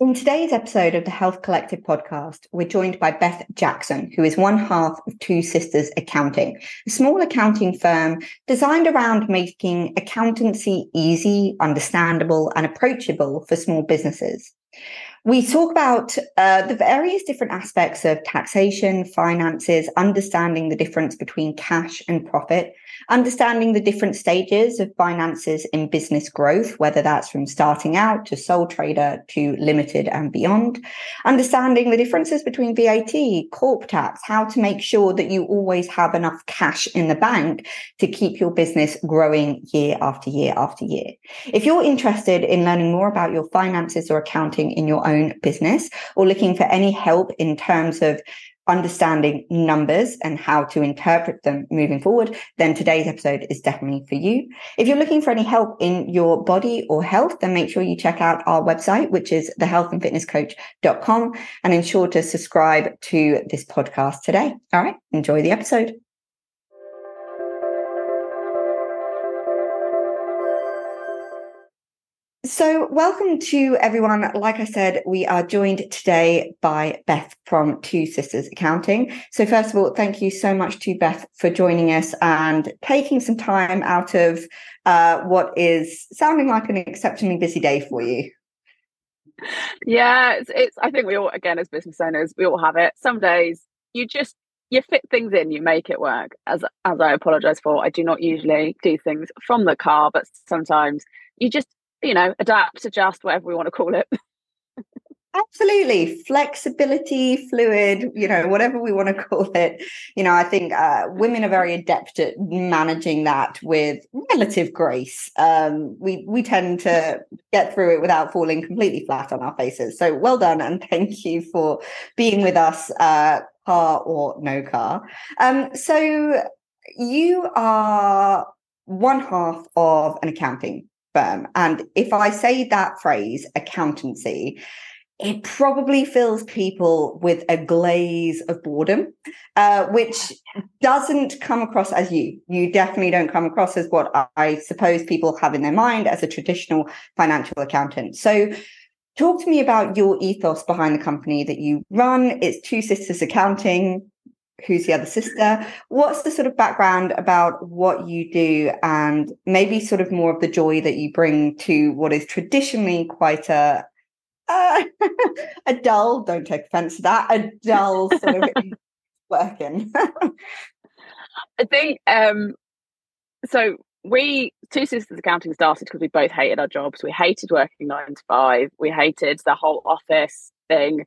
In today's episode of the Health Collective podcast, we're joined by Beth Jackson, who is one half of Two Sisters Accounting, a small accounting firm designed around making accountancy easy, understandable, and approachable for small businesses. We talk about uh, the various different aspects of taxation, finances, understanding the difference between cash and profit, understanding the different stages of finances in business growth, whether that's from starting out to sole trader to limited and beyond, understanding the differences between VAT, corp tax, how to make sure that you always have enough cash in the bank to keep your business growing year after year after year. If you're interested in learning more about your finances or accounting in your own business or looking for any help in terms of understanding numbers and how to interpret them moving forward, then today's episode is definitely for you. If you're looking for any help in your body or health, then make sure you check out our website, which is thehealthandfitnesscoach.com and ensure to subscribe to this podcast today. All right. Enjoy the episode. So, welcome to everyone. Like I said, we are joined today by Beth from Two Sisters Accounting. So, first of all, thank you so much to Beth for joining us and taking some time out of uh, what is sounding like an exceptionally busy day for you. Yeah, it's, it's, I think we all, again, as business owners, we all have it. Some days you just you fit things in, you make it work. As as I apologise for, I do not usually do things from the car, but sometimes you just you know, adapt, adjust, whatever we want to call it. Absolutely. Flexibility, fluid, you know, whatever we want to call it. You know, I think uh, women are very adept at managing that with relative grace. Um, we, we tend to get through it without falling completely flat on our faces. So well done. And thank you for being with us, uh, car or no car. Um, so you are one half of an accounting firm. And if I say that phrase, accountancy, it probably fills people with a glaze of boredom, uh, which doesn't come across as you. You definitely don't come across as what I suppose people have in their mind as a traditional financial accountant. So, talk to me about your ethos behind the company that you run. It's Two Sisters Accounting who's the other sister. What's the sort of background about what you do and maybe sort of more of the joy that you bring to what is traditionally quite a uh, a dull, don't take offense to that, a dull sort of working. I think um so we two sisters accounting started because we both hated our jobs. We hated working nine to five. We hated the whole office thing.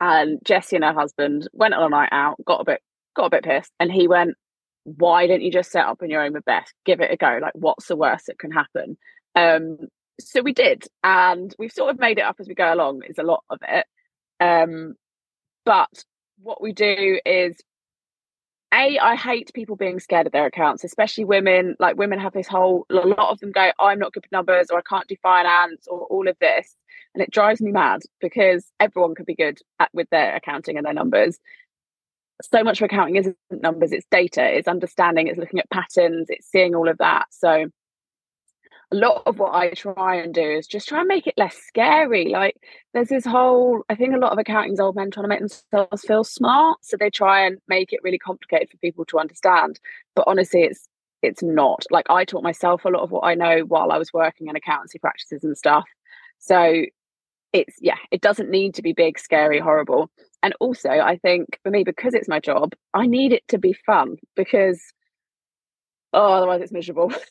And Jessie and her husband went on a night out, got a bit got a bit pissed, and he went, "Why don't you just set up on your own with Beth? Give it a go. Like, what's the worst that can happen?" Um, so we did, and we've sort of made it up as we go along. Is a lot of it, um, but what we do is a i hate people being scared of their accounts especially women like women have this whole a lot of them go i'm not good with numbers or i can't do finance or all of this and it drives me mad because everyone could be good at with their accounting and their numbers so much of accounting isn't numbers it's data it's understanding it's looking at patterns it's seeing all of that. So a lot of what i try and do is just try and make it less scary like there's this whole i think a lot of accounting's old men trying to make themselves feel smart so they try and make it really complicated for people to understand but honestly it's it's not. Like i taught myself a lot of what i know while i was working in accountancy practices and stuff. So it's yeah it doesn't need to be big scary horrible and also i think for me because it's my job i need it to be fun because oh otherwise it's miserable.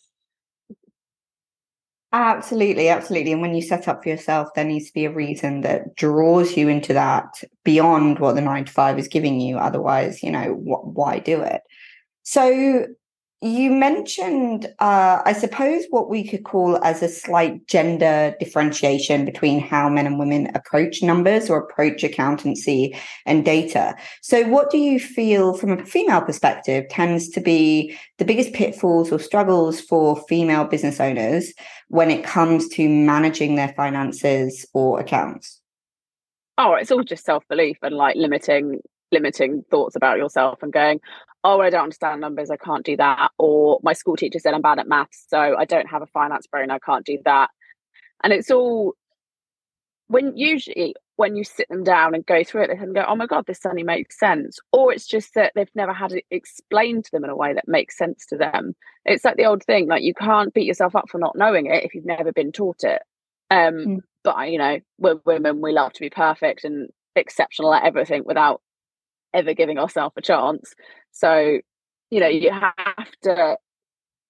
Absolutely absolutely. And when you set up for yourself there needs to be a reason that draws you into that beyond what the 9 to 5 is giving you. Otherwise you know wh- why do it? So you mentioned, uh, I suppose, what we could call as a slight gender differentiation between how men and women approach numbers or approach accountancy and data. So, what do you feel from a female perspective tends to be the biggest pitfalls or struggles for female business owners when it comes to managing their finances or accounts? Oh, it's all just self belief and like limiting limiting thoughts about yourself and going, oh, I don't understand numbers, I can't do that. Or my school teacher said I'm bad at maths, so I don't have a finance brain, I can't do that. And it's all when usually when you sit them down and go through it, they can go, "Oh my god, this suddenly makes sense," or it's just that they've never had it explained to them in a way that makes sense to them. It's like the old thing, like you can't beat yourself up for not knowing it if you've never been taught it. Um, mm. But you know, we're women; we love to be perfect and exceptional at everything without ever giving ourselves a chance. So, you know, you have to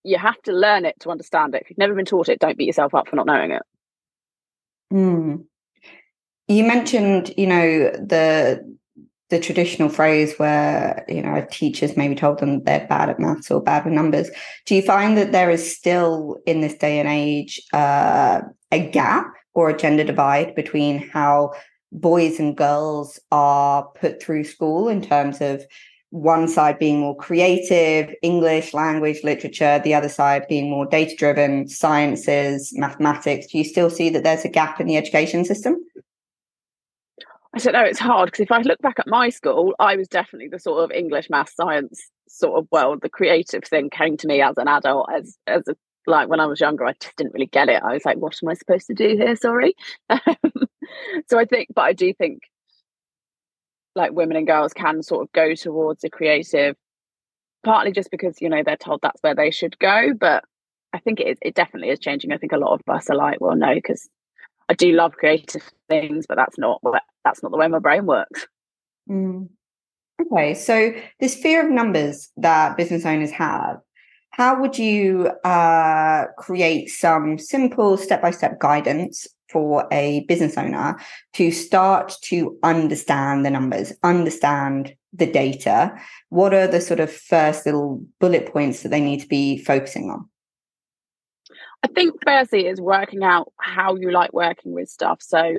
you have to learn it to understand it. If you've never been taught it, don't beat yourself up for not knowing it. Mm. You mentioned, you know, the the traditional phrase where you know teachers maybe told them they're bad at maths or bad with numbers. Do you find that there is still in this day and age uh, a gap or a gender divide between how boys and girls are put through school in terms of one side being more creative, English, language, literature, the other side being more data driven, sciences, mathematics. Do you still see that there's a gap in the education system? I don't know, it's hard because if I look back at my school, I was definitely the sort of English, math, science sort of world. The creative thing came to me as an adult, as as a like when I was younger, I just didn't really get it. I was like, what am I supposed to do here? Sorry. so I think, but I do think like women and girls can sort of go towards a creative, partly just because, you know, they're told that's where they should go. But I think it, it definitely is changing. I think a lot of us are like, well, no, because I do love creative things, but that's not what that's not the way my brain works. Mm. Okay, so this fear of numbers that business owners have, how would you uh, create some simple step by step guidance for a business owner to start to understand the numbers, understand the data? What are the sort of first little bullet points that they need to be focusing on? I think firstly is working out how you like working with stuff. So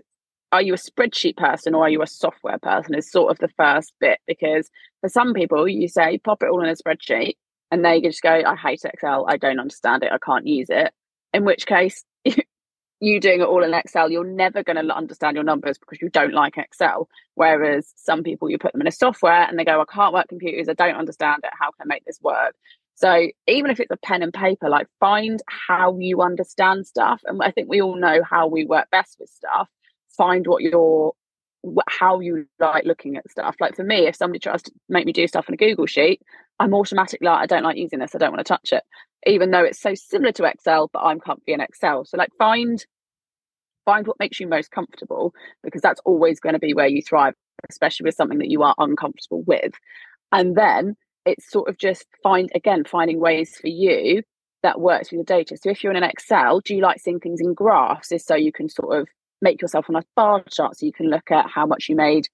are you a spreadsheet person or are you a software person is sort of the first bit because for some people you say pop it all in a spreadsheet and they just go, I hate Excel, I don't understand it, I can't use it. In which case, you doing it all in Excel, you're never going to understand your numbers because you don't like Excel. Whereas some people, you put them in a software and they go, I can't work computers, I don't understand it, how can I make this work? So even if it's a pen and paper, like find how you understand stuff. And I think we all know how we work best with stuff. Find what your how you like looking at stuff. Like for me, if somebody tries to make me do stuff in a Google sheet, I'm automatically like, I don't like using this. I don't want to touch it, even though it's so similar to Excel, but I'm comfy in Excel. So like find find what makes you most comfortable because that's always going to be where you thrive, especially with something that you are uncomfortable with. And then it's sort of just find again finding ways for you that works with your data. So if you're in an Excel, do you like seeing things in graphs? Is so you can sort of make yourself a nice bar chart so you can look at how much you made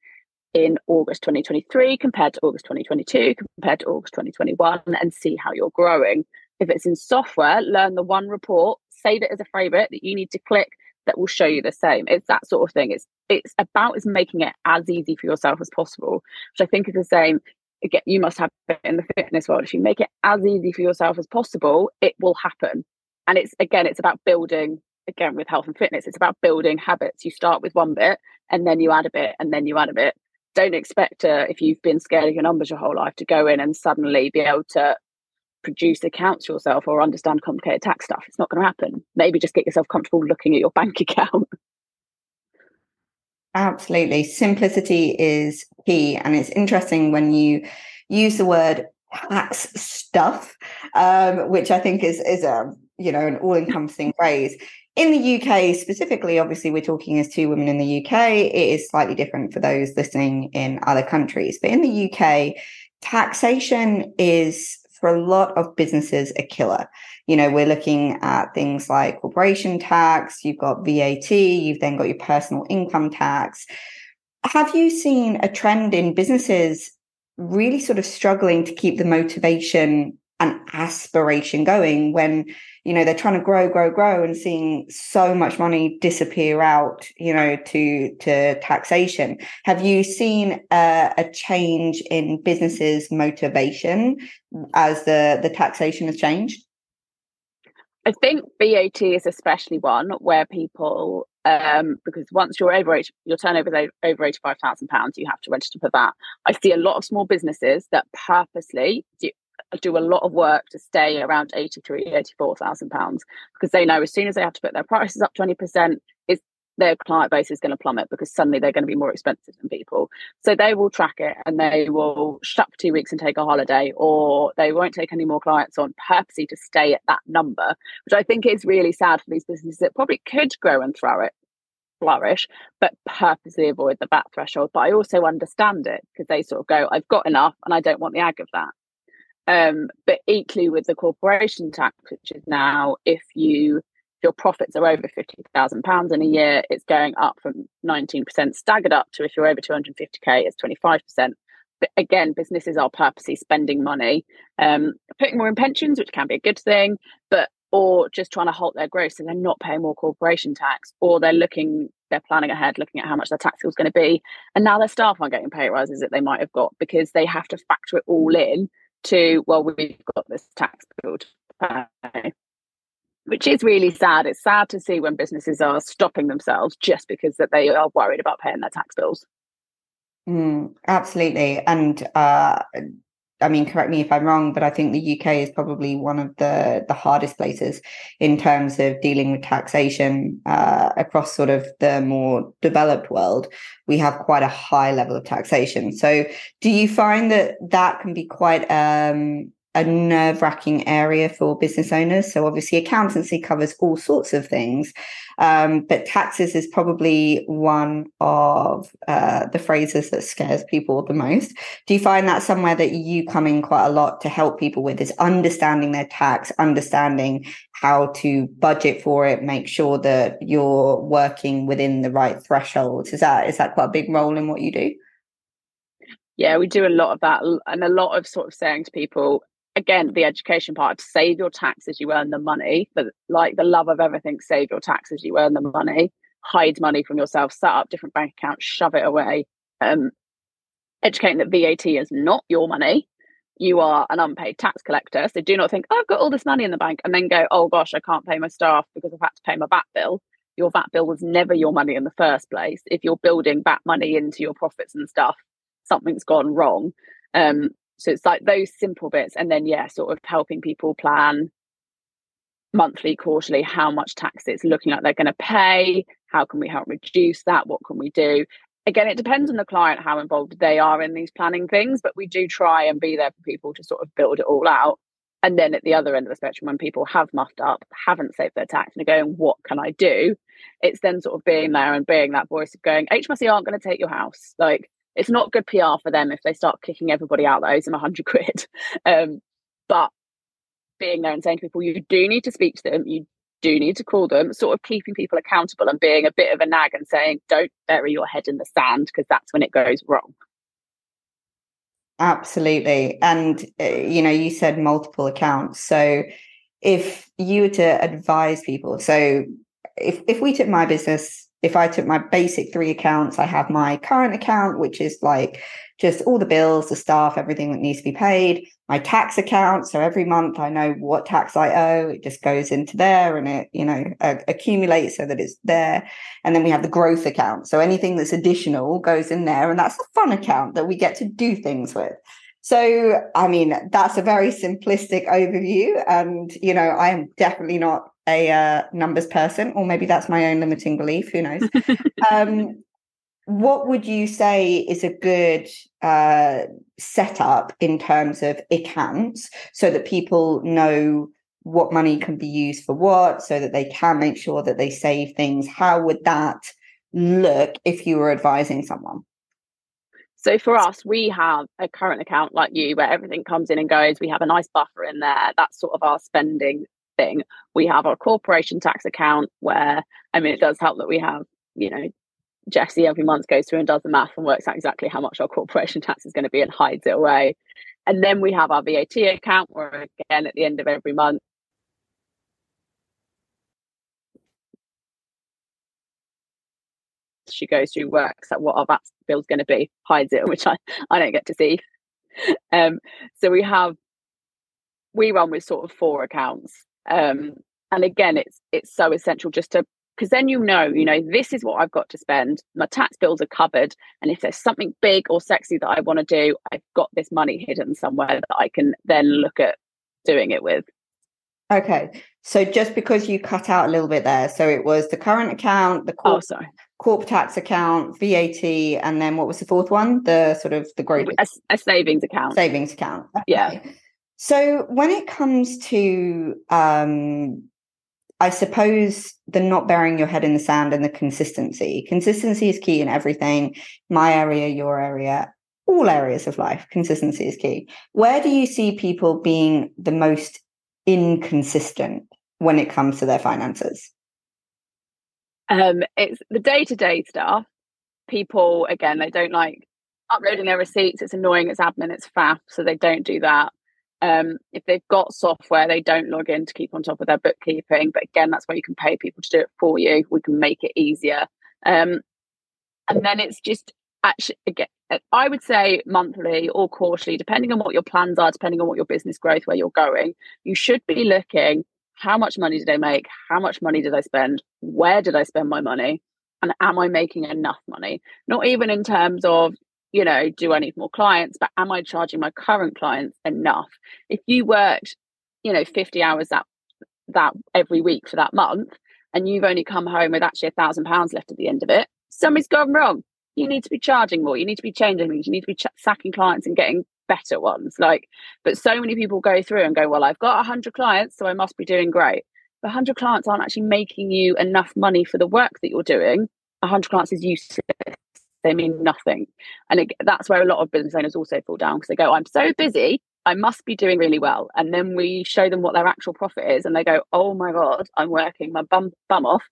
in August 2023 compared to August 2022 compared to August 2021 and see how you're growing. If it's in software, learn the one report, save it as a favorite that you need to click that will show you the same. It's that sort of thing. It's it's about as making it as easy for yourself as possible, which I think is the same. Again, you must have it in the fitness world. If you make it as easy for yourself as possible, it will happen. And it's again, it's about building again with health and fitness, it's about building habits. You start with one bit and then you add a bit and then you add a bit. Don't expect to, if you've been scared of your numbers your whole life, to go in and suddenly be able to produce accounts yourself or understand complicated tax stuff. It's not going to happen. Maybe just get yourself comfortable looking at your bank account. Absolutely. Simplicity is key. And it's interesting when you use the word tax stuff, um, which I think is, is a, you know, an all encompassing phrase. In the UK specifically, obviously, we're talking as two women in the UK. It is slightly different for those listening in other countries. But in the UK, taxation is for a lot of businesses a killer. You know, we're looking at things like corporation tax, you've got VAT, you've then got your personal income tax. Have you seen a trend in businesses really sort of struggling to keep the motivation and aspiration going when you know they're trying to grow grow grow and seeing so much money disappear out you know to to taxation have you seen a, a change in businesses motivation as the the taxation has changed i think vat is especially one where people um, because once you're over your turnover is over eighty five thousand pounds, you have to register for that. I see a lot of small businesses that purposely do, do a lot of work to stay around 83 84,000 pounds because they know as soon as they have to put their prices up 20% it's their client base is going to plummet because suddenly they're going to be more expensive than people. So they will track it and they will shut for two weeks and take a holiday, or they won't take any more clients on purposely to stay at that number, which I think is really sad for these businesses that probably could grow and throw it flourish, but purposely avoid the VAT threshold. But I also understand it because they sort of go, I've got enough and I don't want the ag of that. Um, but equally with the corporation tax, which is now if you your profits are over £50,000 in a year, it's going up from 19% staggered up to if you're over 250k, it's 25%. But again, businesses are purposely spending money, um, putting more in pensions, which can be a good thing, but or just trying to halt their growth so they're not paying more corporation tax, or they're looking, they're planning ahead, looking at how much their tax bill is going to be, and now their staff aren't getting pay rises that they might have got because they have to factor it all in to well, we've got this tax bill to pay which is really sad. It's sad to see when businesses are stopping themselves just because that they are worried about paying their tax bills. Mm, absolutely, and uh, I mean, correct me if I'm wrong, but I think the UK is probably one of the the hardest places in terms of dealing with taxation uh, across sort of the more developed world. We have quite a high level of taxation. So, do you find that that can be quite um, a nerve wracking area for business owners. So, obviously, accountancy covers all sorts of things, um, but taxes is probably one of uh, the phrases that scares people the most. Do you find that somewhere that you come in quite a lot to help people with is understanding their tax, understanding how to budget for it, make sure that you're working within the right thresholds? Is that is that quite a big role in what you do? Yeah, we do a lot of that and a lot of sort of saying to people, again the education part save your tax as you earn the money but like the love of everything save your tax as you earn the money hide money from yourself set up different bank accounts shove it away. Um, educating that vat is not your money. You are an unpaid tax collector so do not think oh, i've got all this money in the bank and then go oh gosh i can't pay my staff because i've had to pay my vat bill. Your vat bill was never your money in the first place. If you're building vat money into your profits and stuff something's gone wrong. Um, so it's like those simple bits. And then, yeah, sort of helping people plan monthly, quarterly, how much tax it's looking like they're going to pay. How can we help reduce that? What can we do? Again, it depends on the client how involved they are in these planning things, but we do try and be there for people to sort of build it all out. And then at the other end of the spectrum, when people have muffed up, haven't saved their tax, and are going, What can I do? It's then sort of being there and being that voice of going, HMRC aren't going to take your house. Like, it's not good PR for them if they start kicking everybody out that owes them a hundred quid. Um, but being there and saying to people, you do need to speak to them, you do need to call them, sort of keeping people accountable and being a bit of a nag and saying, don't bury your head in the sand because that's when it goes wrong. Absolutely. And, uh, you know, you said multiple accounts. So if you were to advise people, so if, if we took my business if I took my basic three accounts, I have my current account, which is like just all the bills, the staff, everything that needs to be paid, my tax account. So every month I know what tax I owe. It just goes into there and it, you know, uh, accumulates so that it's there. And then we have the growth account. So anything that's additional goes in there. And that's the fun account that we get to do things with. So, I mean, that's a very simplistic overview. And, you know, I am definitely not a uh, numbers person, or maybe that's my own limiting belief. Who knows? um, what would you say is a good uh, setup in terms of accounts so that people know what money can be used for what, so that they can make sure that they save things? How would that look if you were advising someone? So for us, we have a current account like you where everything comes in and goes. We have a nice buffer in there. That's sort of our spending thing. We have our corporation tax account where, I mean, it does help that we have, you know, Jesse every month goes through and does the math and works out exactly how much our corporation tax is going to be and hides it away. And then we have our VAT account where, again, at the end of every month, she goes through works at what our VAT bill is going to be, hides it, which I, I don't get to see. Um, so we have we run with sort of four accounts um, and again, it's it's so essential just to because then you know, you know, this is what I've got to spend. My tax bills are covered, and if there's something big or sexy that I want to do, I've got this money hidden somewhere that I can then look at doing it with. Okay. So just because you cut out a little bit there, so it was the current account, the corp, oh, corp tax account, VAT, and then what was the fourth one? The sort of the growth a, a savings account. Savings account. Okay. Yeah. So when it comes to um I suppose the not burying your head in the sand and the consistency. Consistency is key in everything. My area, your area, all areas of life, consistency is key. Where do you see people being the most inconsistent when it comes to their finances? Um, it's the day to day stuff. People, again, they don't like uploading their receipts. It's annoying, it's admin, it's faff, so they don't do that. Um, if they've got software, they don't log in to keep on top of their bookkeeping. But again, that's where you can pay people to do it for you. We can make it easier. Um, and then it's just actually, again, I would say monthly or quarterly, depending on what your plans are, depending on what your business growth, where you're going, you should be looking how much money did I make? How much money did I spend? Where did I spend my money? And am I making enough money? Not even in terms of, you know, do I need more clients, but am I charging my current clients enough? If you worked, you know, 50 hours that that every week for that month and you've only come home with actually a thousand pounds left at the end of it, something's gone wrong. You need to be charging more. You need to be changing things. You need to be ch- sacking clients and getting better ones. Like but so many people go through and go well i've got 100 clients so i must be doing great. But 100 clients aren't actually making you enough money for the work that you're doing. 100 clients is useless they mean nothing and it, that's where a lot of business owners also fall down because they go i'm so busy I must be doing really well. And then we show them what their actual profit is, and they go, Oh my God, I'm working my bum, bum off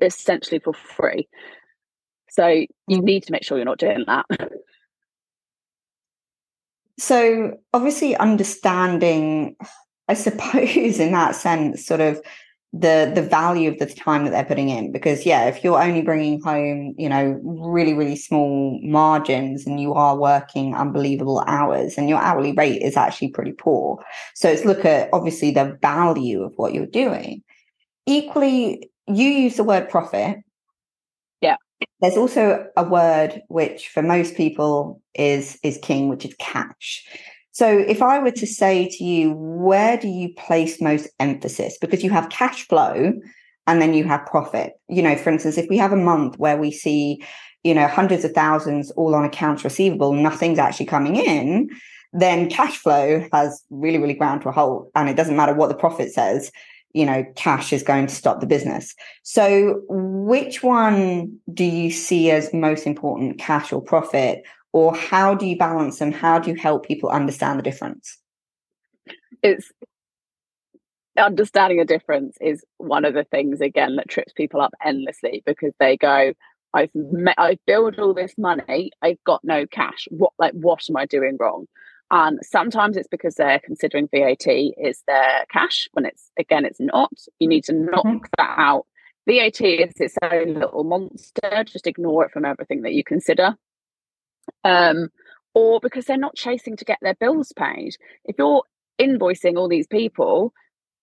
essentially for free. So you mm. need to make sure you're not doing that. So obviously understanding, I suppose, in that sense, sort of the the value of the time that they're putting in. Because yeah if you're only bringing home you know really really small margins and you are working unbelievable hours and your hourly rate is actually pretty poor. So it's look at obviously the value of what you're doing. Equally you use the word profit. Yeah. There's also a word which for most people is is king which is cash so if i were to say to you where do you place most emphasis? Because you have cash flow and then you have profit. You know for instance if we have a month where we see you know hundreds of thousands all on accounts receivable nothing's actually coming in then cash flow has really really ground to a halt. And it doesn't matter what the profit says you know cash is going to stop the business. So which one do you see as most important cash or profit or how do you balance them how do you help people understand the difference it's understanding the difference is one of the things again that trips people up endlessly because they go i've met, i've built all this money i've got no cash what like what am i doing wrong and sometimes it's because they're considering VAT is their cash when it's again it's not. You need to knock mm-hmm. that out. VAT is its own little monster. Just ignore it from everything that you consider. Um, or because they're not chasing to get their bills paid. If you're invoicing all these people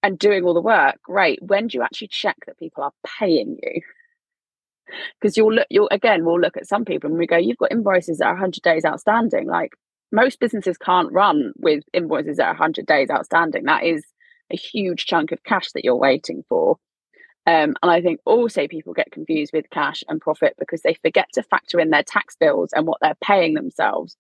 and doing all the work, great. When do you actually check that people are paying you? Because you'll look, you'll again, we'll look at some people and we go, you've got invoices that are 100 days outstanding. Like, most businesses can't run with invoices that are 100 days outstanding. That is a huge chunk of cash that you're waiting for. Um, and I think also people get confused with cash and profit because they forget to factor in their tax bills and what they're paying themselves,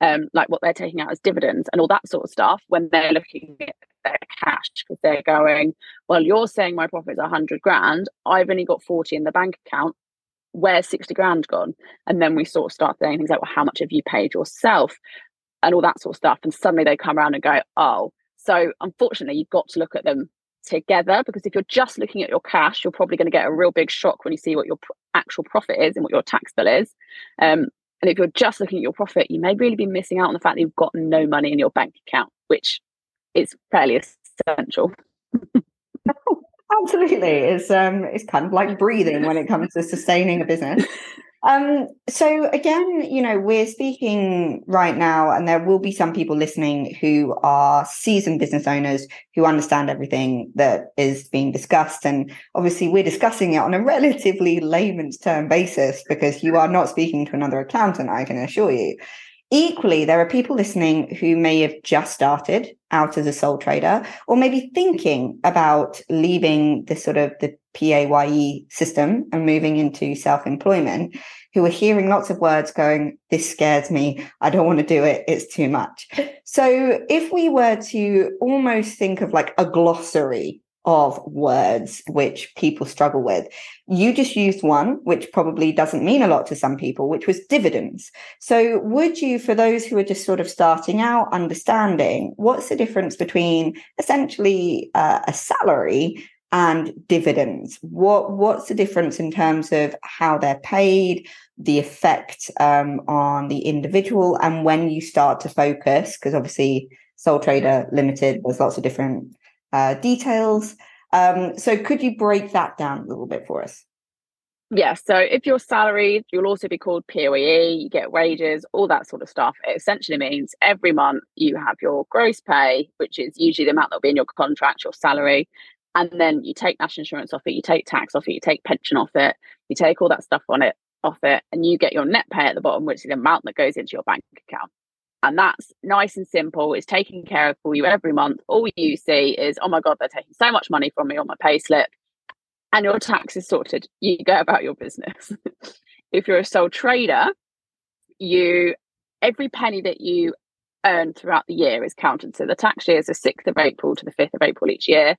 um, like what they're taking out as dividends and all that sort of stuff when they're looking at their cash because they're going, well, you're saying my profit's 100 grand. I've only got 40 in the bank account. Where's 60 grand gone? And then we sort of start saying things like, well, how much have you paid yourself? and all that sort of stuff. And suddenly they come around and go, oh. So unfortunately, you've got to look at them together because if you're just looking at your cash, you're probably going to get a real big shock when you see what your pr- actual profit is and what your tax bill is. Um, and if you're just looking at your profit, you may really be missing out on the fact that you've got no money in your bank account, which is fairly essential. Absolutely, it's um, it's kind of like breathing when it comes to sustaining a business. Um, so again, you know, we're speaking right now, and there will be some people listening who are seasoned business owners who understand everything that is being discussed. And obviously, we're discussing it on a relatively layman's term basis because you are not speaking to another accountant, I can assure you. Equally, there are people listening who may have just started out as a sole trader or maybe thinking about leaving the sort of the PAYE system and moving into self-employment who are hearing lots of words going, this scares me. I don't want to do it. It's too much. So if we were to almost think of like a glossary of words which people struggle with. You just used one, which probably doesn't mean a lot to some people, which was dividends. So, would you, for those who are just sort of starting out, understanding what's the difference between essentially uh, a salary and dividends? What What's the difference in terms of how they're paid, the effect um, on the individual, and when you start to focus? Because obviously, sole trader limited, there's lots of different uh, details. Um, so could you break that down a little bit for us? Yeah, so if you're salaried, you'll also be called PAYE, you get wages, all that sort of stuff. It essentially means every month you have your gross pay, which is usually the amount that'll be in your contract, your salary, and then you take national insurance off it, you take tax off it, you take pension off it, you take all that stuff on it off it, and you get your net pay at the bottom, which is the amount that goes into your bank account. And that's nice and simple. It's taken care of for you every month. All you see is, oh my God, they're taking so much money from me on my pay slip. And your tax is sorted. You go about your business. if you're a sole trader, you every penny that you earn throughout the year is counted. So the tax year is the 6th of April to the 5th of April each year.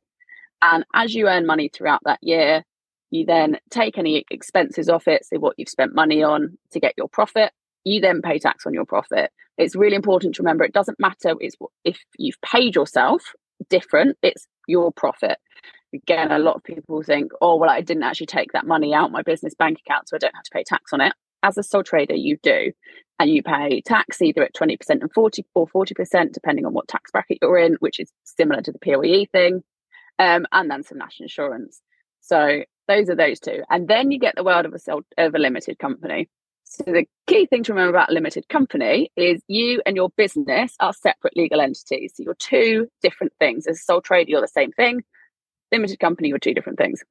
And as you earn money throughout that year, you then take any expenses off it, so what you've spent money on to get your profit. You then pay tax on your profit. It's really important to remember it doesn't matter if you've paid yourself different it's your profit. Again a lot of people think oh well i didn't actually take that money out my business bank account so i don't have to pay tax on it. As a sole trader you do and you pay tax either at 20% and 40 or 40% depending on what tax bracket you're in which is similar to the PAYE thing um, and then some national insurance. So those are those two. And then you get the world of a, of a limited company so the key thing to remember about limited company is you and your business are separate legal entities. So you're two different things. As a sole trader, you're the same thing. Limited company, you're two different things.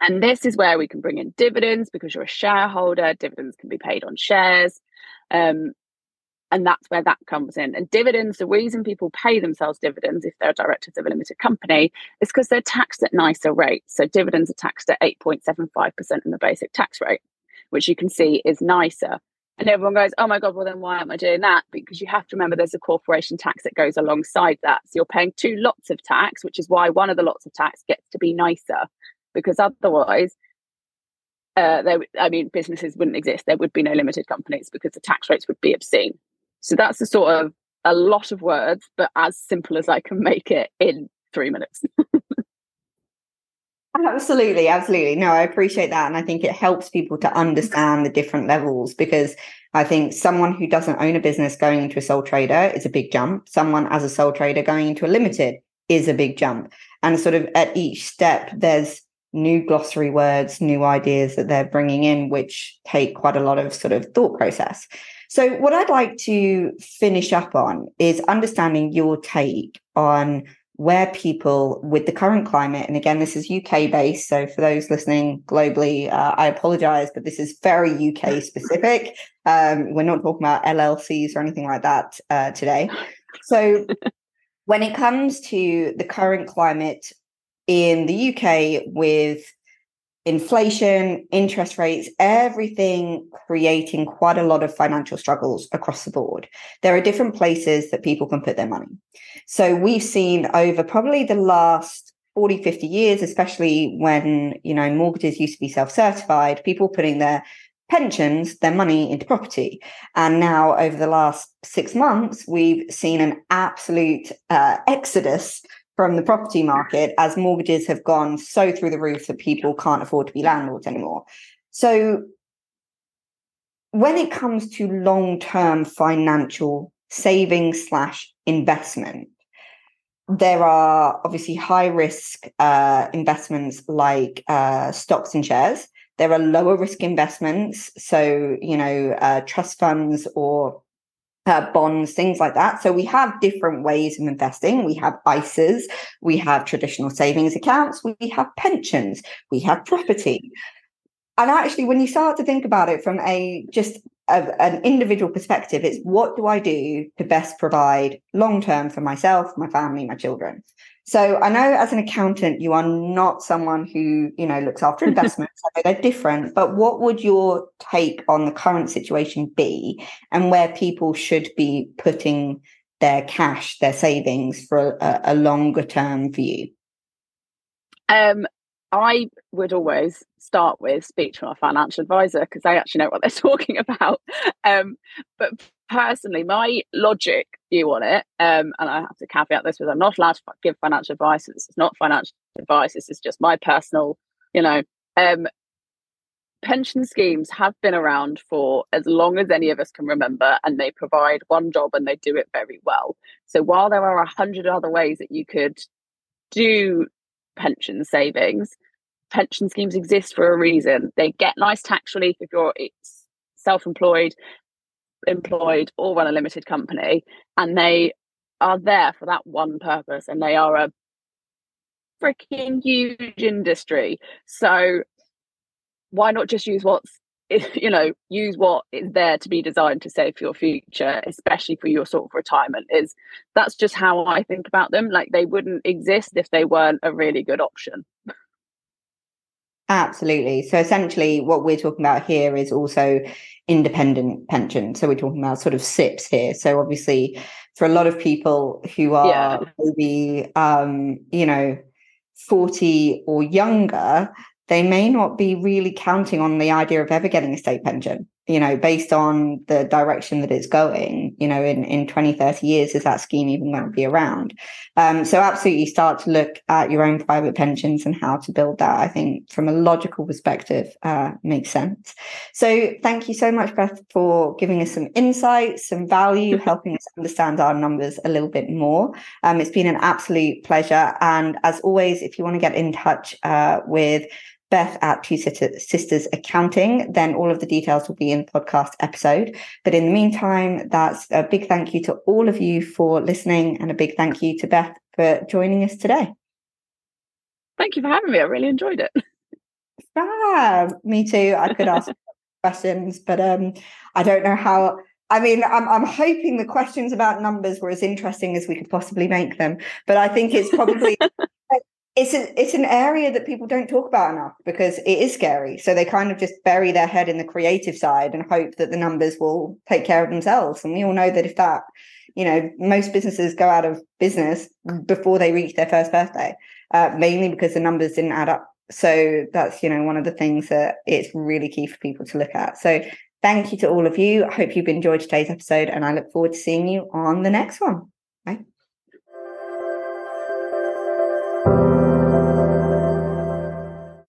And this is where we can bring in dividends because you're a shareholder. Dividends can be paid on shares. Um, and that's where that comes in. And dividends, the reason people pay themselves dividends if they're directors of a limited company is because they're taxed at nicer rates. So dividends are taxed at 8.75% in the basic tax rate which you can see is nicer. And everyone goes, oh my God, well, then why am I doing that? Because you have to remember there's a corporation tax that goes alongside that. So you're paying two lots of tax, which is why one of the lots of tax gets to be nicer, because otherwise, uh, there, I mean, businesses wouldn't exist. There would be no limited companies because the tax rates would be obscene. So that's a sort of a lot of words, but as simple as I can make it in three minutes. Absolutely, absolutely. No, I appreciate that. And I think it helps people to understand the different levels because I think someone who doesn't own a business going into a sole trader is a big jump. Someone as a sole trader going into a limited is a big jump. And sort of at each step, there's new glossary words, new ideas that they're bringing in, which take quite a lot of sort of thought process. So, what I'd like to finish up on is understanding your take on where people with the current climate, and again, this is UK based. So for those listening globally, uh, I apologize, but this is very UK specific. Um, we're not talking about LLCs or anything like that uh, today. So when it comes to the current climate in the UK with inflation, interest rates, everything creating quite a lot of financial struggles across the board. There are different places that people can put their money. So we've seen over probably the last 40, 50 years, especially when, you know, mortgages used to be self-certified, people putting their pensions, their money into property. And now over the last six months, we've seen an absolute uh, exodus from the property market as mortgages have gone so through the roof that people can't afford to be landlords anymore. So when it comes to long-term financial savings slash investment, there are obviously high risk uh, investments like uh, stocks and shares. There are lower risk investments, so you know uh, trust funds or uh, bonds, things like that. So we have different ways of investing. We have ISAs, we have traditional savings accounts, we have pensions, we have property. And actually, when you start to think about it from a just a, an individual perspective, it's what do I do to best provide long term for myself, my family, my children. So I know as an accountant, you are not someone who, you know, looks after investments. I know they're different, but what would your take on the current situation be and where people should be putting their cash, their savings for a, a longer term view? Um, I would always start with speak to a financial advisor because they actually know what they're talking about. Um, but personally, my logic view on it, um, and I have to caveat this with I'm not allowed to give financial advice. This is not financial advice. This is just my personal, you know. Um, pension schemes have been around for as long as any of us can remember, and they provide one job and they do it very well. So while there are a hundred other ways that you could do pension savings, pension schemes exist for a reason. They get nice tax relief if you're self-employed, employed, or run a limited company, and they are there for that one purpose, and they are a freaking huge industry. So why not just use what's you know use what is there to be designed to save for your future especially for your sort of retirement is that's just how i think about them like they wouldn't exist if they weren't a really good option Absolutely. So essentially, what we're talking about here is also independent pension. So we're talking about sort of SIPPs here. So obviously, for a lot of people who are yeah. maybe, um, you know, 40 or younger, they may not be really counting on the idea of ever getting a state pension you know based on the direction that it's going you know in in 20 30 years is that scheme even going to be around? Um, so absolutely start to look at your own private pensions and how to build that. I think from a logical perspective uh, makes sense. So thank you so much beth for giving us some insights some value helping us understand our numbers a little bit more. Um, it's been an absolute pleasure. And as always if you want to get in touch uh, with Beth at Two Sisters Accounting, then all of the details will be in the podcast episode. But in the meantime, that's a big thank you to all of you for listening and a big thank you to Beth for joining us today. Thank you for having me. I really enjoyed it. Ah, me too. I could ask questions, but um, I don't know how. I mean, I'm I'm hoping the questions about numbers were as interesting as we could possibly make them. But I think it's probably it's a, it's an area that people don't talk about enough because it is scary. So they kind of just bury their head in the creative side and hope that the numbers will take care of themselves. And we all know that if that, you know, most businesses go out of business before they reach their first birthday, uh, mainly because the numbers didn't add up. So that's you know one of the things that it's really key for people to look at. So thank you to all of you. I hope you've enjoyed today's episode, and I look forward to seeing you on the next one. Bye.